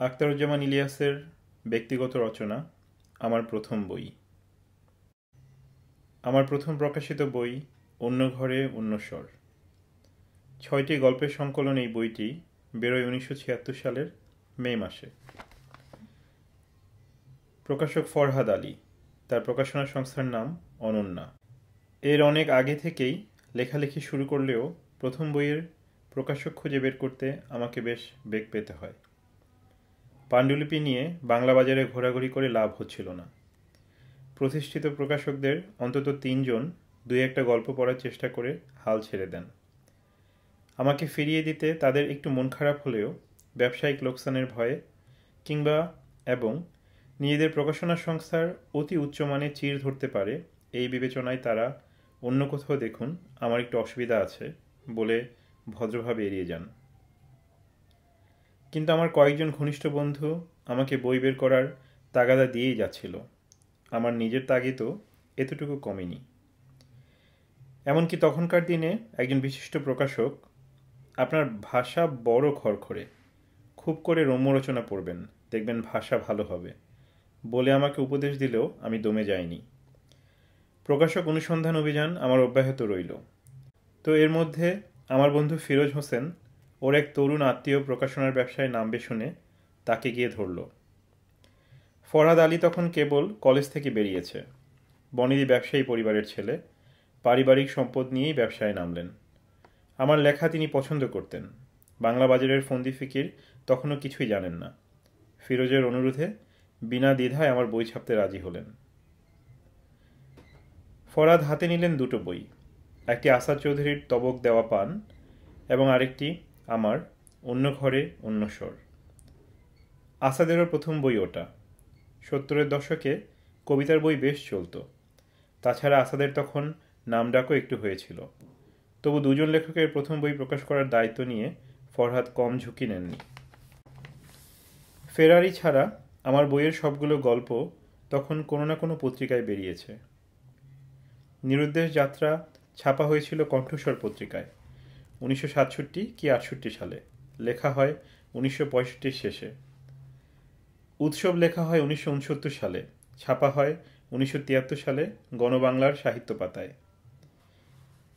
আখতারুজ্জামান ইলিয়াসের ব্যক্তিগত রচনা, আমার প্রথম বই। আমার প্রথম প্রকাশিত বই, অন্য ঘরে অন্য স্বর। ছয়টি গল্পের সংকলন এই বইটি বেরোয় উনিশশো ছিয়াত্তর সালের মে মাসে। প্রকাশক ফরহাদ আলী, তার প্রকাশনা সংস্থার নাম অনন্যা। এর অনেক আগে থেকেই লেখালেখি শুরু করলেও প্রথম বইয়ের প্রকাশক খুঁজে বের করতে আমাকে বেশ বেগ পেতে হয়। পাণ্ডুলিপি নিয়ে বাংলা বাজারে ঘোরাঘুরি করে লাভ হচ্ছিল না। প্রতিষ্ঠিত প্রকাশকদের অন্তত তিনজন দুই একটা গল্প পড়ার চেষ্টা করে হাল ছেড়ে দেন। আমাকে ফিরিয়ে দিতে তাদের একটু মন খারাপ হলেও ব্যবসায়িক লোকসানের ভয়ে কিংবা এবং নিজেদের প্রকাশনা সংস্থার অতি উচ্চমানে চির ধরতে পারে এই বিবেচনায় তারা অন্য কোথাও দেখুন আমার একটু অসুবিধা আছে বলে ভদ্রভাবে এড়িয়ে যান। কিন্তু আমার কয়েকজন ঘনিষ্ঠ বন্ধু আমাকে বই বের করার তাগাদা দিয়েই যাচ্ছিল। আমার নিজের তাগিদও এতটুকু কমেনি। এমনকি তখনকার দিনে একজন বিশিষ্ট প্রকাশক, আপনার ভাষা বড় খড়খড়ে। খুব করে রম্য রচনা পড়বেন, দেখবেন ভাষা ভালো হবে। বলে আমাকে উপদেশ দিলেও আমি দমে যাইনি। প্রকাশক অনুসন্ধান অভিযান আমার অব্যাহত রইল। তো এর মধ্যে আমার বন্ধু ফিরোজ হোসেন ওর এক তরুণ আত্মীয় প্রকাশনার ব্যবসায় নামবে শুনে তাকে গিয়ে ধরল। ফরহাদ আলী তখন কেবল কলেজ থেকে বেরিয়েছে। বনিদি ব্যবসায়ী পরিবারের ছেলে, পারিবারিক সম্পদ নিয়েই ব্যবসায় নামলেন। আমার লেখা তিনি পছন্দ করতেন। বাংলা বাজারের ফন্দি ফিকির তখনও কিছুই জানেন না। ফিরোজের অনুরোধে বিনা দ্বিধায় আমার বই ছাপতে রাজি হলেন। ফরাদ হাতে নিলেন দুটো বই। একটি আসাদ চৌধুরীর তবক দেওয়া পান এবং আরেকটি আমার, অন্য ঘরে অন্য স্বর। আসাদেরও প্রথম বই ওটা। সত্তরের দশকে কবিতার বই বেশ চলত। তাছাড়া আসাদের তখন নাম ডাকও একটু হয়েছিল। তবু দুজন লেখকের প্রথম বই প্রকাশ করার দায়িত্ব নিয়ে ফরহাদ কম ঝুঁকি নেননি। ফেরারি ছাড়া আমার বইয়ের সবগুলো গল্প তখন কোনো না কোনো পত্রিকায় বেরিয়েছে। নিরুদ্দেশ যাত্রা ছাপা হয়েছিল কণ্ঠস্বর পত্রিকায়। উনিশশো সাতষট্টি কি আটষট্টি সালে। লেখা হয় উনিশশো পঁয়ষট্টির শেষে। উৎসব লেখা হয় উনিশশো উনসত্তর সালে। ছাপা হয় উনিশশো তিয়াত্তর সালে গণবাংলার সাহিত্য পাতায়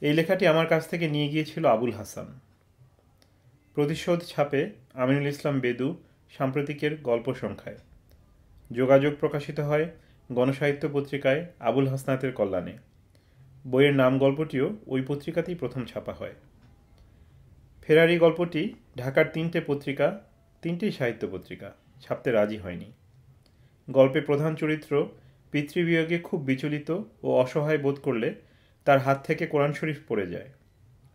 এই লেখাটি আমার কাছ থেকে নিয়ে গিয়েছিল আবুল হাসান। প্রতিশোধ ছাপে আমিনুল ইসলাম বেদু সাম্প্রতিকের গল্প সংখ্যায়। যোগাযোগ প্রকাশিত হয় গণসাহিত্য পত্রিকায় আবুল হাসনাতের কল্যাণে। বইয়ের নাম গল্পটিও ওই পত্রিকাতেই প্রথম ছাপা হয়। ফেরারি গল্পটি ঢাকার তিনটে পত্রিকা তিনটেই সাহিত্য পত্রিকা ছাপতে রাজি হয়নি। গল্পে প্রধান চরিত্র পিতৃবিয়োগে খুব বিচলিত ও অসহায় বোধ করলে তার হাত থেকে কোরআন শরীফ পড়ে যায়।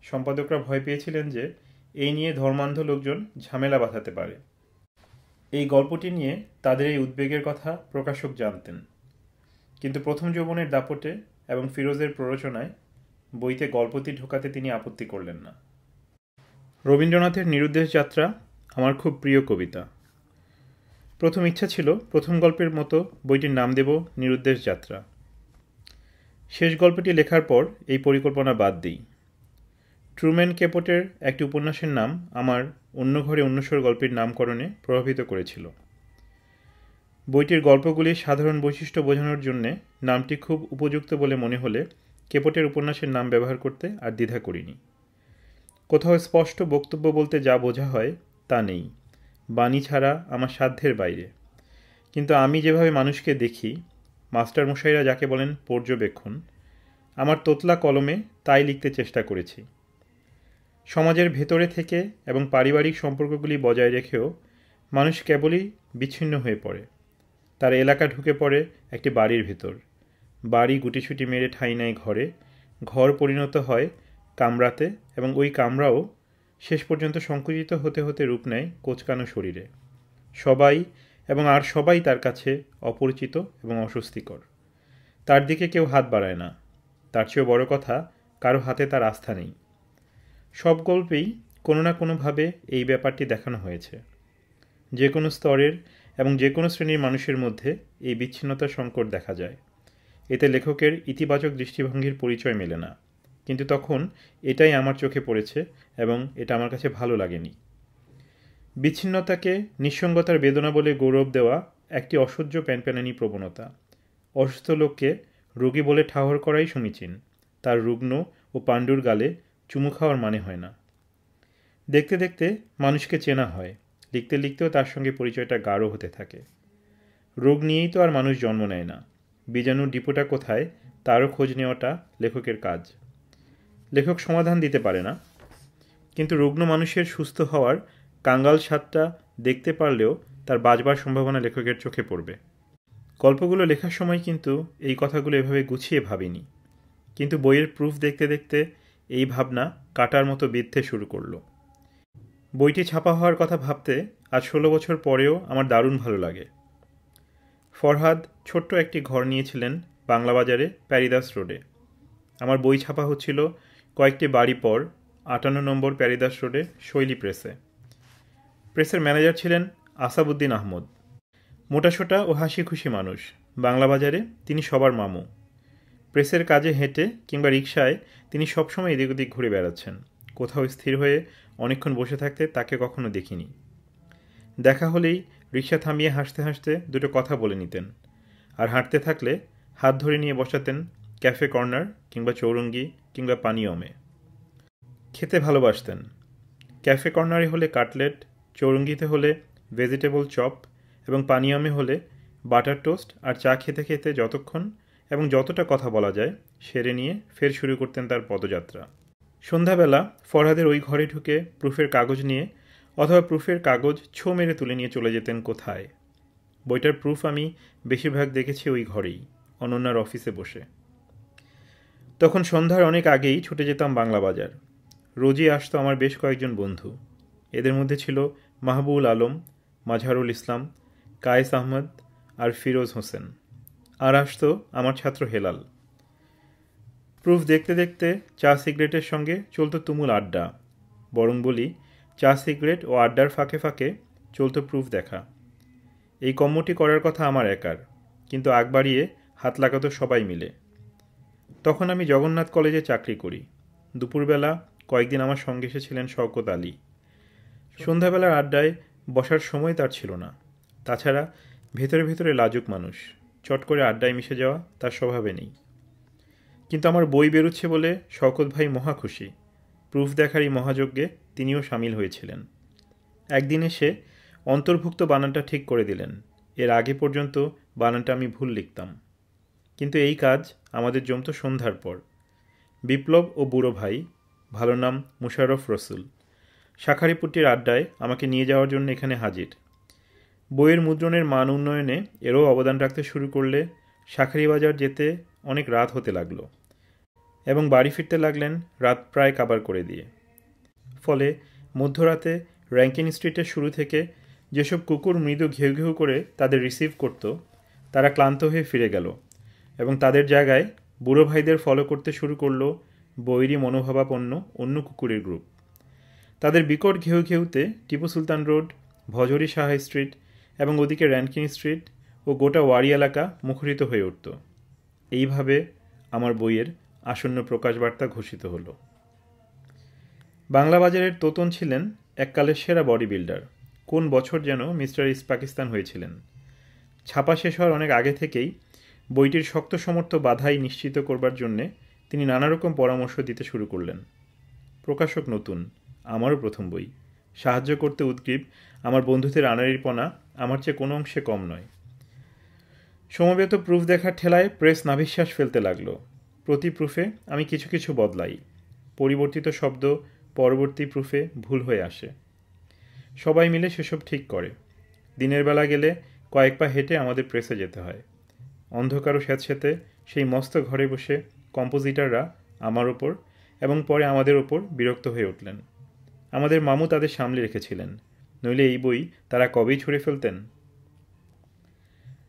সম্পাদকরা ভয় পেয়েছিলেন যে এই নিয়ে ধর্মান্ধ লোকজন ঝামেলা বাঁধাতে পারে। এই গল্পটি নিয়ে তাদের এই উদ্বেগের কথা প্রকাশক জানতেন। কিন্তু প্রথম যৌবনের দাপটে এবং ফিরোজের প্ররোচনায় বইতে গল্পটি ঢোকাতে তিনি আপত্তি করলেন না। রবীন্দ্রনাথের নিরুদ্দেশ যাত্রা আমার খুব প্রিয় কবিতা। প্রথম ইচ্ছা ছিল প্রথম গল্পের মতো বইটির নাম দেব নিরুদ্দেশ যাত্রা। শেষ গল্পটি লেখার পর এই পরিকল্পনা বাদ দিই। ট্রুম্যান কেপটের একটি উপন্যাসের নাম আমার অন্য ঘরে অন্যস্বর গল্পের নামকরণে প্রভাবিত করেছিল। বইটির গল্পগুলির সাধারণ বৈশিষ্ট্য বোঝানোর জন্যে নামটি খুব উপযুক্ত বলে মনে হলে কেপটের উপন্যাসের নাম ব্যবহার করতে আর দ্বিধা করিনি। কোথাও স্পষ্ট বক্তব্য বলতে যা বোঝা হয় তা নেই। বাণী ছাড়া আমার সাধ্যের বাইরে। কিন্তু আমি যেভাবে মানুষকে দেখি, মাস্টারমশাইরা যাকে বলেন পর্যবেক্ষণ, আমার তোতলা কলমে তাই লিখতে চেষ্টা করেছি। সমাজের ভেতরে থেকে এবং পারিবারিক সম্পর্কগুলি বজায় রেখেও মানুষ কেবলই বিচ্ছিন্ন হয়ে পড়ে। তার এলাকা ঢুকে পড়ে একটি বাড়ির ভেতর। বাড়ি গুটিছুটি মেরে ঠাঁই নেয় ঘরে। ঘর পরিণত হয় কামরাতে এবং ওই কামরাও শেষ পর্যন্ত সংকুচিত হতে হতে রূপ নেয় কোচকানো শরীরে। সবাই এবং আর সবাই তার কাছে অপরিচিত এবং অস্বস্তিকর। তার দিকে কেউ হাত বাড়ায় না। তার চেয়েও বড় কথা, কারও হাতে তার আস্থা নেই। সব গল্পেই কোনো না কোনোভাবে এই ব্যাপারটি দেখানো হয়েছে। যে কোনো স্তরের এবং যে কোনো শ্রেণির মানুষের মধ্যে এই বিচ্ছিন্নতার সংকট দেখা যায়। এতে লেখকের ইতিবাচক দৃষ্টিভঙ্গির পরিচয় মেলে না। কিন্তু তখন এটাই আমার চোখে পড়েছে এবং এটা আমার কাছে ভালো লাগেনি। বিচ্ছিন্নতাকে নিঃসঙ্গতার বেদনা বলে গৌরব দেওয়া একটি অসহ্য প্যানপ্যানানি প্রবণতা। অসুস্থ লোককে রোগী বলে ঠাহর করাই সমীচীন। তার রুগ্ন ও পাণ্ডুর গালে চুমু খাওয়ার মানে হয় না। দেখতে দেখতে মানুষকে চেনা হয়। লিখতে লিখতেও তার সঙ্গে পরিচয়টা গাঢ় হতে থাকে। রোগ নিয়েই তো আর মানুষ জন্ম নেয় না। বীজাণুর ডিপোটা কোথায়, তারও খোঁজ নেওয়াটা লেখকের কাজ। লেখক সমাধান দিতে পারে না। কিন্তু রুগ্ন মানুষের সুস্থ হওয়ার কাঙ্গাল স্বাদটা দেখতে পারলেও তার বাজবার সম্ভাবনা লেখকের চোখে পড়বে। গল্পগুলো লেখার সময় কিন্তু এই কথাগুলো এভাবে গুছিয়ে ভাবিনি। কিন্তু বইয়ের প্রুফ দেখতে দেখতে এই ভাবনা কাটার মতো বিধতে শুরু করল। বইটি ছাপা হওয়ার কথা ভাবতে আজ ষোলো বছর পরেও আমার দারুণ ভালো লাগে। ফরহাদ ছোট্ট একটি ঘর নিয়েছিলেন বাংলা বাজারে প্যারিদাস রোডে। আমার বই ছাপা হচ্ছিল কয়েকটি বাড়ি পর আটান্ন নম্বর প্যারিদাস রোডে শৈলী প্রেসে। প্রেসের ম্যানেজার ছিলেন আসাবুদ্দিন আহমদ। মোটাসোটা ও হাসি খুশি মানুষ। বাংলা বাজারে তিনি সবার মামু। প্রেসের কাজে হেঁটে কিংবা রিক্সায় তিনি সবসময় এদিক ওদিক ঘুরে বেড়াচ্ছেন। কোথাও স্থির হয়ে অনেকক্ষণ বসে থাকতে তাকে কখনো দেখিনি। দেখা হলেই রিক্সা থামিয়ে হাসতে হাসতে দুটো কথা বলে নিতেন। আর হাঁটতে থাকলে হাত ধরে নিয়ে বসাতেন ক্যাফে কর্নার কিংবা চৌরঙ্গি কিংবা পানীয়মে খেতে ভালোবাসতেন। ক্যাফে কর্নারে হলে কাটলেট, চৌরঙ্গিতে হলে ভেজিটেবল চপ এবং পানীয়মে হলে বাটার টোস্ট আর চা খেতে খেতে যতক্ষণ এবং যতটা কথা বলা যায় সেরে নিয়ে ফের শুরু করতেন তার পদযাত্রা। সন্ধ্যাবেলা ফরহাদের ওই ঘরে ঢুকে প্রুফের কাগজ নিয়ে অথবা প্রুফের কাগজ ছো মেরে তুলে নিয়ে চলে যেতেন কোথায়? বইটার প্রুফ আমি বেশিরভাগ দেখেছি ওই ঘরেই, অনন্যার অফিসে বসে। তখন সন্ধ্যার অনেক আগেই ছুটে যেতাম বাংলা বাজার। রোজই আসতো আমার বেশ কয়েকজন বন্ধু। এদের মধ্যে ছিল মাহবুল আলম মাজহারুল ইসলাম, কায়েস আহমদ আর ফিরোজ হোসেন। আর আসতো আমার ছাত্র হেলাল। প্রুফ দেখতে দেখতে চা সিগারেটের সঙ্গে চলতো তুমুল আড্ডা। বরং বলি, চা সিগারেট ও আড্ডার ফাঁকে ফাঁকে চলতো প্রুফ দেখা। এই কম্মটি করার কথা আমার একার, কিন্তু আগ বাড়িয়ে হাত লাগাতো সবাই মিলে। তখন আমি জগন্নাথ কলেজে চাকরি করি। দুপুরবেলা কয়েকদিন আমার সঙ্গে এসেছিলেন শওকত আলী। সন্ধ্যাবেলার আড্ডায় বসার সময় তার ছিল না। তাছাড়া ভেতরে ভেতরে লাজুক মানুষ। চট করে আড্ডায় মিশে যাওয়া তার স্বভাবে নেই। কিন্তু আমার বই বেরোচ্ছে বলে শওকত ভাই মহা খুশি। প্রুফ দেখার এই মহাযজ্ঞে তিনিও সামিল হয়েছিলেন। একদিন এসে অন্তর্ভুক্ত বানানটা ঠিক করে দিলেন। এর আগে পর্যন্ত বানানটা আমি ভুল লিখতাম। কিন্তু এই কাজ আমাদের জমত সন্ধ্যার পর। বিপ্লব ও বুড়ো ভাই, ভালো নাম মুশারফ রসুল। শাখারিপুট্টির আড্ডায় আমাকে নিয়ে যাওয়ার জন্য এখানে হাজির। বইয়ের মুদ্রণের মান উন্নয়নে এরও অবদান রাখতে শুরু করলে বাজার যেতে অনেক রাত হতে লাগল এবং বাড়ি ফিরতে লাগলেন রাত প্রায় কাবার করে দিয়ে। ফলে মধ্যরাতে র্যাঙ্কিন স্ট্রিটের শুরু থেকে যেসব কুকুর মৃদু ঘেউ ঘেউ করে তাদের রিসিভ করত, তারা ক্লান্ত হয়ে ফিরে গেল। এবং তাদের জায়গায় বুড়ো ভাইদের ফলো করতে শুরু করল বৈরি মনোভাবাপন্ন অন্য কুকুরের গ্রুপ তাদের বিকট ঘেউ ঘেউতে টিপু সুলতান রোড ভজরি সাহা স্ট্রিট এবং ওদিকে র্যানকিন স্ট্রিট ও গোটা ওয়ারি এলাকা মুখরিত হয়ে উঠত। এইভাবে আমার বইয়ের আসন্ন প্রকাশবার্তা ঘোষিত হলো। বাংলা বাজারের তোতন ছিলেন এককালের সেরা বডি বিল্ডার কোন বছর যেন মিস্টার ইস্ট পাকিস্তান হয়েছিলেন। ছাপা শেষ হওয়ার অনেক আগে থেকেই বইটির শক্ত সমর্থ বাধাই নিশ্চিত করবার জন্যে তিনি নানা রকম পরামর্শ দিতে শুরু করলেন। প্রকাশক নতুন, আমারও প্রথম বই। সাহায্য করতে উদ্গ্রীব, আমার বন্ধুদের আনারিপনা আমার চেয়ে কোনো অংশে কম নয়। সমবেত প্রুফ দেখার ঠেলায় প্রেস নাভিশ্বাস ফেলতে লাগল। প্রতি প্রুফে আমি কিছু কিছু বদলাই। পরিবর্তিত শব্দ পরবর্তী প্রুফে ভুল হয়ে আসে। সবাই মিলে সেসব ঠিক করে। দিনের বেলা গেলে কয়েক পা হেঁটে আমাদের প্রেসে যেতে হয়। অন্ধকার ও স্যাঁতস্যাঁতে সেই মস্ত ঘরে বসে কম্পোজিটাররা আমার ওপর এবং পরে আমাদের ওপর বিরক্ত হয়ে উঠলেন। আমাদের মামু তাদের সামলে রেখেছিলেন, নইলে এই বই তারা কবেই ছুঁড়ে ফেলতেন?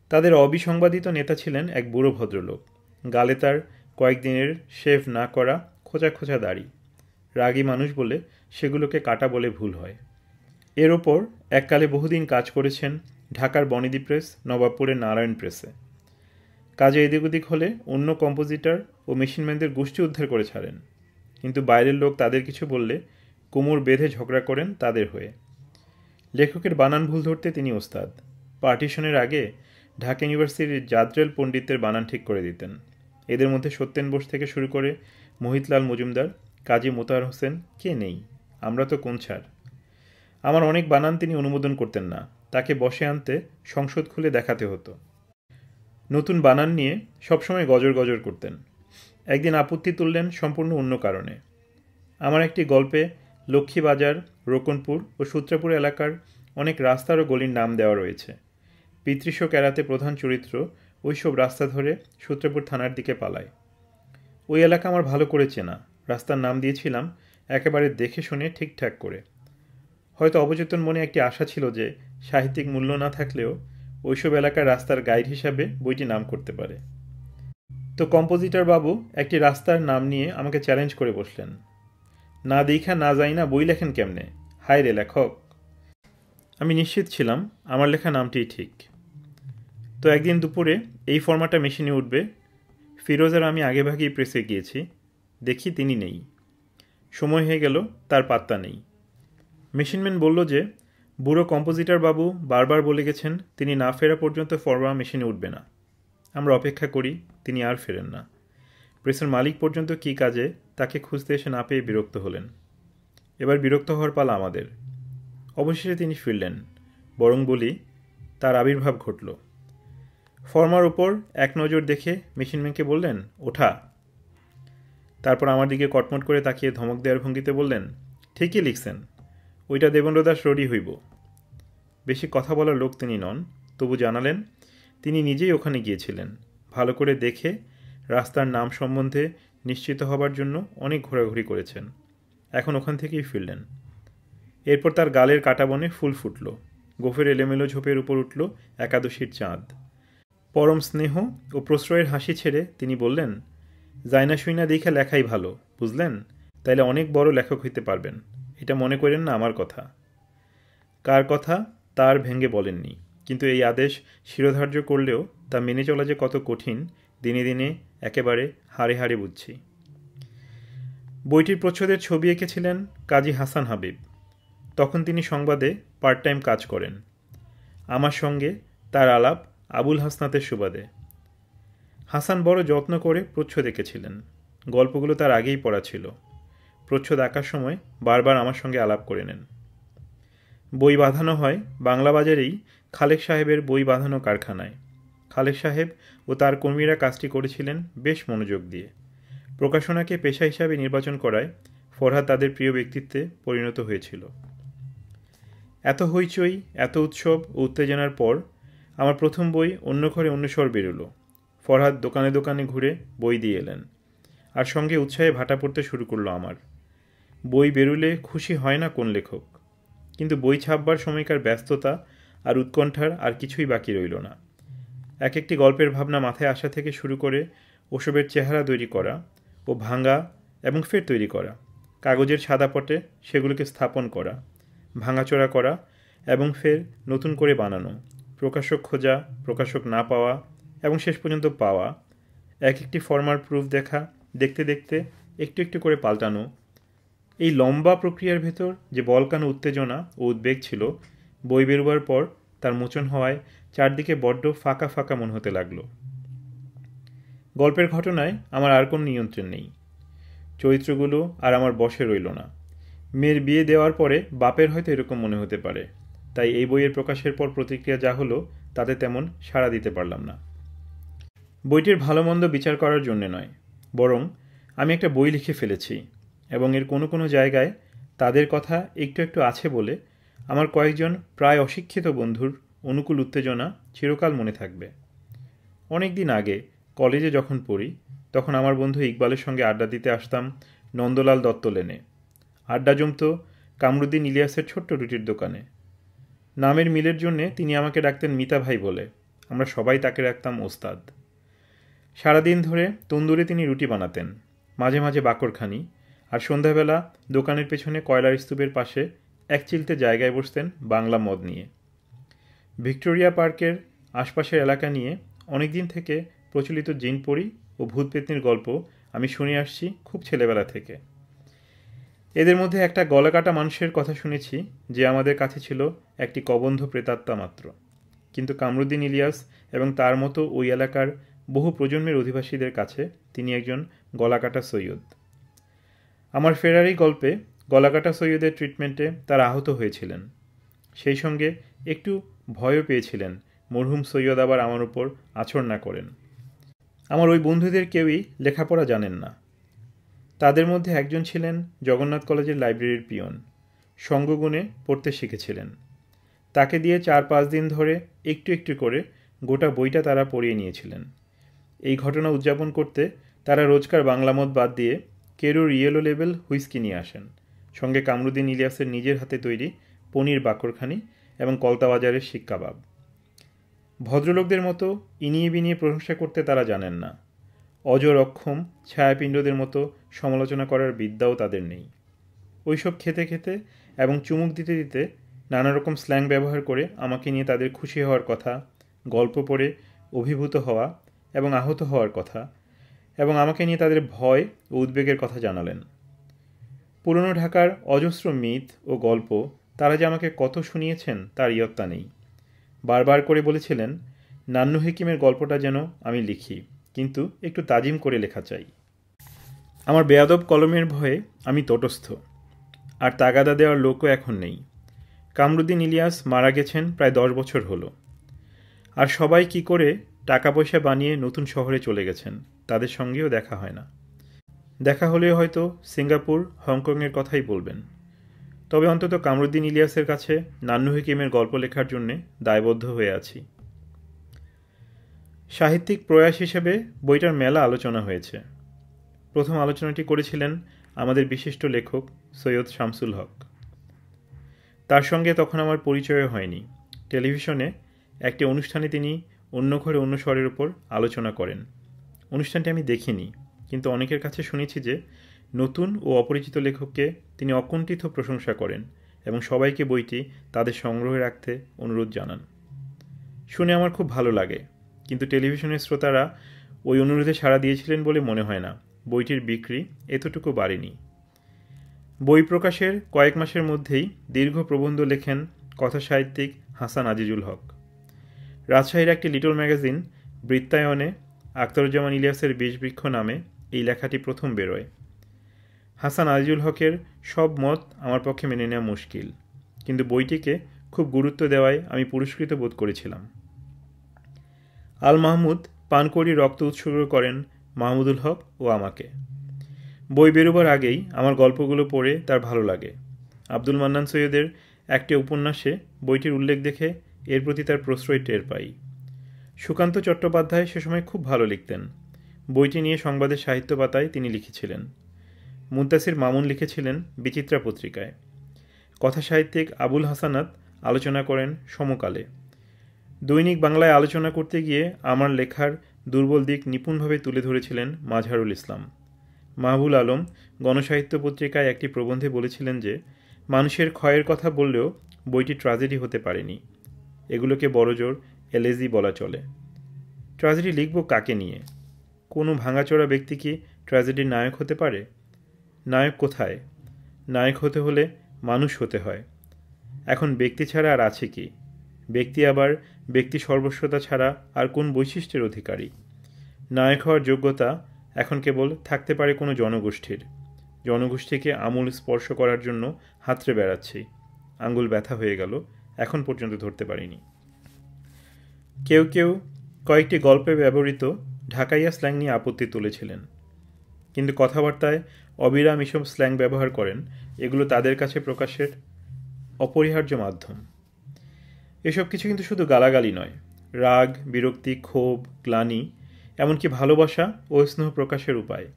তাদের অবিসংবাদিত নেতা ছিলেন এক বুড়ো ভদ্রলোক। গালে তার কয়েকদিনের শেভ না করা খোঁচা খোঁচা দাড়ি। রাগী মানুষ বলে সেগুলোকে কাটা বলে ভুল হয়। এর ওপর এককালে বহুদিন কাজ করেছেন ঢাকার বনিদি প্রেস, নবাবপুরের নারায়ণ প্রেসে। কাজে এদিক ওদিক হলে অন্য কম্পোজিটর ও মেশিনম্যানদের গোষ্ঠী উদ্ধার করে ছাড়েন। কিন্তু বাইরের লোক তাদের কিছু বললে কোমর বেঁধে ঝগড়া করেন তাদের হয়ে। লেখকের বানান ভুল ধরতে তিনি ওস্তাদ। পার্টিশনের আগে ঢাকা ইউনিভার্সিটির জাদ্রেল পণ্ডিতের বানান ঠিক করে দিতেন। এদের মধ্যে সত্যেন বোস থেকে শুরু করে মোহিতলাল মজুমদার, কাজী মোতার হোসেন কে নেই? আমরা তো কোন ছাড়? আমার অনেক বানান তিনি অনুমোদন করতেন না। তাকে বসে আনতে সংসদ খুলে দেখাতে হতো। নতুন বানান নিয়ে সবসময় গজর গজর করতেন। একদিন আপত্তি তুললেন সম্পূর্ণ অন্য কারণে। আমার একটি গল্পে লক্ষ্মীবাজার, রোকনপুর ও সূত্রাপুর এলাকার অনেক রাস্তার ও গলির নাম দেওয়া রয়েছে। পিতৃশোক এড়াতে প্রধান চরিত্র ওইসব রাস্তা ধরে সূত্রাপুর থানার দিকে পালায়। ওই এলাকা আমার ভালো করে চেনা। রাস্তার নাম দিয়েছিলাম একেবারে দেখে শুনে ঠিকঠাক করে। হয়তো অবচেতন মনে একটি আশা ছিল যে সাহিত্যিক মূল্য না থাকলেও ওইসব এলাকার রাস্তার গাইড হিসাবে বইটি নাম করতে পারে। তো কম্পোজিটর বাবু একটি রাস্তার নাম নিয়ে আমাকে চ্যালেঞ্জ করে বসলেন। না দেখা, না যাই না, বই লেখেন কেমনে? হায় রে লেখক। আমি নিশ্চিত ছিলাম আমার লেখা নামটিই ঠিক। তো একদিন দুপুরে এই ফর্মাটা মেশিনে উঠবে। ফিরোজ আর আমি আগেভাগেই প্রেসে গিয়েছি। দেখি তিনি নেই। সময় হয়ে গেল, তার পাত্তা নেই। মেশিনম্যান বলল যে বুড়ো কম্পোজিটর বাবু বারবার বলে গেছেন, তিনি না ফেরা পর্যন্ত ফরওয়া মেশিনে উঠবে না। আমরা অপেক্ষা করি, তিনি আর ফেরেন না। প্রেসের মালিক পর্যন্ত কি কাজে, তাকে খুঁজতে এসে না পেয়ে বিরক্ত হলেন। এবার বিরক্ত হওয়ার পালা আমাদের। অবশেষে তিনি ফিরলেন। বরং বলি, তার আবির্ভাব ঘটল। ফর্মার উপর এক নজর দেখে মেশিনম্যানকে বললেন, ওঠা। তারপর আমার দিকে কটমট করে তাকিয়ে ধমক দেওয়ার ভঙ্গিতে বললেন, ঠিকই লিখছেন। ওইটা দেবেন্দ্র দাস রডি হইব। বেশি কথা বলার লোক তিনি নন, তবু জানালেন, তিনি নিজেই ওখানে গিয়েছিলেন। ভালো করে দেখে রাস্তার নাম সম্বন্ধে নিশ্চিত হবার জন্য অনেক ঘোরাঘুরি করেছেন। এখন ওখান থেকেই ফিরলেন। এরপর তার গালের কাটা বনে ফুল ফুটল। গোফের এলোমেলো ঝোপের উপর উঠল একাদশীর চাঁদ। পরম স্নেহ ও প্রশ্রয়ের হাসি ছেড়ে তিনি বললেন, জায়না সুইনা দেখে লেখাই ভালো, বুঝলেন? তাইলে অনেক বড় লেখক হইতে পারবেন। এটা মনে করেন না আমার কথা। কার কথা? তার ভেঙ্গে বলেননি। কিন্তু এই আদেশ শিরোধার্য করলেও তা মেনে চলা যে কত কঠিন, দিনে দিনে একেবারে হাড়ে হাড়ে বুঝছি। বইটির প্রচ্ছদের ছবি এঁকেছিলেন কাজী হাসান হাবিব। তখন তিনি সংবাদে পার্ট টাইম কাজ করেন। আমার সঙ্গে তার আলাপ আবুল হাসনাতের সুবাদে। হাসান বড় যত্ন করে প্রচ্ছদ এঁকেছিলেন। গল্পগুলো তার আগেই পড়া ছিল। প্রচ্ছদ আঁকার সময় বারবার আমার সঙ্গে আলাপ করে নেন। বই বাঁধানো হয় বাংলা বাজারেই খালেক সাহেবের বই বাঁধানো কারখানায়। খালেক সাহেব ও তার কর্মীরা কাজটি করেছিলেন বেশ মনোযোগ দিয়ে। প্রকাশনাকে পেশা হিসাবে নির্বাচন করায় ফরহাদ তাদের প্রিয় ব্যক্তিত্বে পরিণত হয়েছিল। এত হইচই, এত উৎসব ও উত্তেজনার পর আমার প্রথম বই অন্য ঘরে অন্য স্বর বেরোলো। ফরহাদ দোকানে দোকানে ঘুরে বই দিয়ে এলেন আর সঙ্গে উৎসাহে ভাটা পড়তে শুরু করল আমার। বই বেরুলে খুশি হয় না কোন লেখক? কিন্তু বই ছাপবার সময়কার ব্যস্ততা আর উৎকণ্ঠার আর কিছুই বাকি রইল না। এক একটি গল্পের ভাবনা মাথায় আসা থেকে শুরু করে ওসবের চেহারা তৈরি করা ও ভাঙা এবং ফের তৈরি করা, কাগজের সাদা পটে সেগুলোকে স্থাপন করা, ভাঙাচোরা করা এবং ফের নতুন করে বানানো, প্রকাশক খোঁজা, প্রকাশক না পাওয়া এবং শেষ পর্যন্ত পাওয়া, এক একটি ফর্মার প্রুফ দেখা, দেখতে দেখতে একটু একটু করে পাল্টানো এই লম্বা প্রক্রিয়ার ভেতর যে বলকানো উত্তেজনা ও উদ্বেগ ছিল, বই বেরোবার পর তার মোচন হওয়ায় চারদিকে বড্ড ফাঁকা ফাঁকা মন হতে লাগল। গল্পের ঘটনায় আমার আর কোনো নিয়ন্ত্রণ নেই। চরিত্রগুলো আর আমার বসে রইল না। মেয়ের বিয়ে দেওয়ার পরে বাপের হয়তো এরকম মনে হতে পারে, তাই এই বইয়ের প্রকাশের পর প্রতিক্রিয়া যা হলো তাতে তেমন সাড়া দিতে পারলাম না। বইটির ভালো মন্দ বিচার করার জন্যে নয়, বরং আমি একটা বই লিখে ফেলেছি। এবং এর কোনো কোনো জায়গায় তাদের কথা একটু একটু আছে বলে আমার কয়েকজন প্রায় অশিক্ষিত বন্ধুর অনুকূল উত্তেজনা চিরকাল মনে থাকবে। অনেক দিন আগে কলেজে যখন পড়ি, তখন আমার বন্ধু ইকবালের সঙ্গে আড্ডা দিতে আসতাম নন্দলাল দত্ত লেনে। আড্ডা জমত কামরুদ্দিন ইলিয়াসের ছোট্ট রুটির দোকানে। নামের মিলের জন্যে তিনি আমাকে ডাকতেন মিতা ভাই বলে। আমরা সবাই তাকে রাখতাম ওস্তাদ। সারাদিন ধরে তন্দুরে তিনি রুটি বানাতেন। মাঝে মাঝে বাকরখানি আর সন্ধ্যাবেলা দোকানের পেছনে কয়লার স্তূপের পাশে এক চিলতে জায়গায় বসতেন বাংলা মদ নিয়ে। ভিক্টোরিয়া পার্কের আশপাশের এলাকা নিয়ে অনেক দিন থেকে প্রচলিত জিনপরি ও ভূতপেতনির গল্প আমি শুনে আসছি খুব ছেলেবেলা থেকে। এদের মধ্যে একটা গলাকাটা মানুষের কথা শুনেছি যে আমাদের কাছে ছিল একটি কবন্ধ প্রেতাত্মা মাত্র। কিন্তু কামরুদ্দিন ইলিয়াস এবং তার মতো ওই এলাকার বহু প্রজন্মের অধিবাসীদের কাছে তিনি একজন গলাকাটা সৈয়দ। আমার ফেরারি গল্পে গলাকাটা সৈয়দের ট্রিটমেন্টে তারা আহত হয়েছিলেন। সেই সঙ্গে একটু ভয়ও পেয়েছিলেন মরহুম সৈয়দ আবার আমার উপর আছর না করেন। আমার ওই বন্ধুদের কেউই লেখাপড়া জানেন না। তাদের মধ্যে একজন ছিলেন জগন্নাথ কলেজের লাইব্রেরির পিয়ন। সঙ্গগুণে পড়তে শিখেছিলেন। তাকে দিয়ে চার পাঁচ দিন ধরে একটু একটু করে গোটা বইটা তারা পড়িয়ে নিয়েছিলেন। এই ঘটনা উদযাপন করতে তারা রোজকার বাংলা মত বাদ দিয়ে কেরুর ইয়েলো লেভেল হুইস্কি নিয়ে আসেন। সঙ্গে কামরুদ্দিন ইলিয়াসের নিজের হাতে তৈরি পনির বাকরখানি এবং কলতাবাজারের শিক্ষাবাব ভদ্রলোকদের মতো ইনিয়ে বিনিয়ে প্রশংসা করতে তারা জানেন না। অজর অক্ষম, ছায়াপিণ্ডদের মতো সমালোচনা করার বিদ্যাও তাদের নেই। ওইসব খেতে খেতে এবং চুমুক দিতে দিতে নানা রকম স্ল্যাং ব্যবহার করে আমাকে নিয়ে তাদের খুশি হওয়ার কথা, গল্প পড়ে অভিভূত হওয়া এবং আহত হওয়ার কথা এবং আমাকে নিয়ে তাদের ভয় ও উদ্বেগের কথা জানালেন। পুরনো ঢাকার অজস্র মিথ ও গল্প তারা যে আমাকে কত শুনিয়েছেন তার ইয়ত্তা নেই। বারবার করে বলেছিলেন, নান্নু হেকিমের গল্পটা যেন আমি লিখি, কিন্তু একটু তাজিম করে লেখা চাই। আমার বেয়াদব কলমের ভয়ে আমি তটস্থ, আর তাগাদা দেওয়ার লোকও এখন নেই। কামরুদ্দিন ইলিয়াস মারা গেছেন প্রায় দশ বছর হলো। আর সবাই কি করে টাকা পয়সা বানিয়ে নতুন শহরে চলে গেছেন? তাদের সঙ্গেও দেখা হয় না। দেখা হলেও হয়তো সিঙ্গাপুর, হংকংয়ের কথাই বলবেন। তবে অন্তত কামরুদ্দিন ইলিয়াসের কাছে নান্নু হিকিমের গল্প লেখার জন্যে দায়বদ্ধ হয়ে আছি। সাহিত্যিক প্রয়াস হিসেবে বইটার মেলা আলোচনা হয়েছে। প্রথম আলোচনাটি করেছিলেন আমাদের বিশিষ্ট লেখক সৈয়দ শামসুল হক। তার সঙ্গে তখন আমার পরিচয় হয়নি। টেলিভিশনে একটি অনুষ্ঠানে তিনি অন্য ঘরে অন্য স্বরের উপর আলোচনা করেন। অনুষ্ঠানটি আমি দেখিনি, কিন্তু অনেকের কাছে শুনেছি যে নতুন ও অপরিচিত লেখককে তিনি অকুণ্ঠিত প্রশংসা করেন এবং সবাইকে বইটি তাদের সংগ্রহে রাখতে অনুরোধ জানান। শুনে আমার খুব ভালো লাগে, কিন্তু টেলিভিশনের শ্রোতারা ওই অনুরোধে সাড়া দিয়েছিলেন বলে মনে হয় না, বইটির বিক্রি এতটুকু বাড়েনি। বই প্রকাশের কয়েক মাসের মধ্যেই দীর্ঘ প্রবন্ধ লেখেন কথা সাহিত্যিক হাসান আজিজুল হক। রাজশাহীর একটি লিটল ম্যাগাজিন বৃত্তায়নে আখতারুজ্জামান ইলিয়াসের বিষবৃক্ষ নামে এই লেখাটি প্রথম বেরোয়। হাসান আজিজুল হকের সব মত আমার পক্ষে মেনে নেওয়া মুশকিল, কিন্তু বইটিকে খুব গুরুত্ব দেওয়ায় আমি পুরস্কৃত বোধ করেছিলাম। আল মাহমুদ পান করি রক্ত উৎসর্গ করেন মাহমুদুল হক ও আমাকে। বই বেরোবার আগেই আমার গল্পগুলো পড়ে তার ভালো লাগে। আব্দুল মান্নান সৈয়দের একটি উপন্যাসে বইটির উল্লেখ দেখে এর প্রতি তার প্রশ্রয় টের পাই। সুকান্ত চট্টোপাধ্যায় সে সময় খুব ভালো লিখতেন। বইটি নিয়ে সংবাদের সাহিত্য পাতায় তিনি লিখেছিলেন। মুন্তাসির মামুন লিখেছিলেন বিচিত্রা পত্রিকায়। কথা সাহিত্যিক আবুল হাসানাত আলোচনা করেন সমকালে। দৈনিক বাংলায় আলোচনা করতে গিয়ে আমার লেখার দুর্বল দিক নিপুণভাবে তুলে ধরেছিলেন মাঝারুল ইসলাম। মাহবুল আলম গণসাহিত্য পত্রিকায় একটি প্রবন্ধে বলেছিলেন যে, মানুষের ক্ষয়ের কথা বললেও বইটি ট্রাজেডি হতে পারেনি। এগুলোকে বড়জোর এলেজি বলা চলে। ট্র্যাজেডি লিখব কাকে নিয়ে? কোনো ভাঙাচোরা ব্যক্তি কি ট্র্যাজেডির নায়ক হতে পারে? নায়ক কোথায়? নায়ক হতে হলে মানুষ হতে হয়। এখন ব্যক্তি ছাড়া আর আছে কি? ব্যক্তি আবার ব্যক্তি সর্বস্বতা ছাড়া আর কোন বৈশিষ্ট্যের অধিকারী? নায়ক হওয়ার যোগ্যতা এখন কেবল থাকতে পারে কোনো জনগোষ্ঠীর। জনগোষ্ঠীকে আমূল স্পর্শ করার জন্য হাতড়ে বেড়াচ্ছি। আঙ্গুল ব্যথা হয়ে গেল, এখন পর্যন্ত ধরতে পারিনি। কেউ কেউ কয়েকটি গল্পে ব্যবহৃত ঢাকাইয়া স্ল্যাং নিয়ে আপত্তি তুলেছিলেন। কিন্তু কথাবার্তায় অবিরাম এসব স্ল্যাং ব্যবহার করেন, এগুলো তাদের কাছে প্রকাশের অপরিহার্য মাধ্যম। এসব কিছু কিন্তু শুধু গালাগালি নয়, রাগ, বিরক্তি, ক্ষোভ, গ্লানি, এমনকি ভালোবাসা ও স্নেহ প্রকাশের উপায়।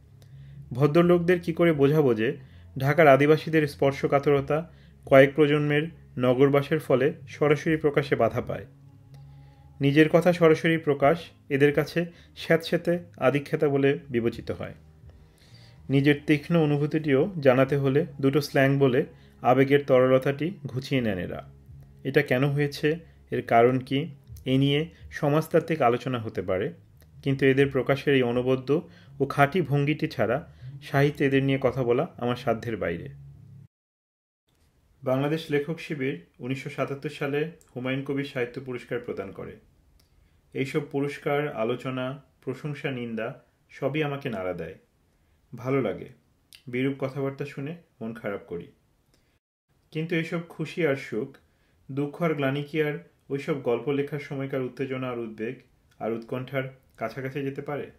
ভদ্রলোকদের কি করে বোঝাবো যে ঢাকার আদিবাসীদের স্পর্শকাতরতা কয়েক প্রজন্মের নগরবাসের ফলে সরাসরি প্রকাশে বাধা পায়? নিজের কথা সরাসরি প্রকাশ এদের কাছে স্যাঁতস্যাঁতে আদিক্ষেতা বলে বিবেচিত হয়। নিজের তীক্ষ্ণ অনুভূতিটিও জানাতে হলে দুটো স্ল্যাং বলে আবেগের তরলতাটি ঘুচিয়ে নেন এরা। এটা কেন হয়েছে? এর কারণ কি? এ নিয়ে সমাজতাত্ত্বিক আলোচনা হতে পারে। কিন্তু এদের প্রকাশের এই অনবদ্য ও খাঁটি ভঙ্গিটি ছাড়া সাহিত্যে এদের নিয়ে কথা বলা আমার সাধ্যের বাইরে। বাংলাদেশ লেখক শিবির উনিশশো সাতাত্তর সালে হুমায়ুন কবির সাহিত্য পুরস্কার প্রদান করে। এইসব পুরস্কার, আলোচনা, প্রশংসা, নিন্দা সবই আমাকে নাড়া দেয়। ভালো লাগে। বিরূপ কথাবার্তা শুনে মন খারাপ করি। কিন্তু এইসব খুশি আর সুখ, দুঃখ আর গ্লানি কি আর ওইসব গল্প লেখার সময়কার উত্তেজনা আর উদ্বেগ আর উৎকণ্ঠার কাছাকাছি যেতে পারে?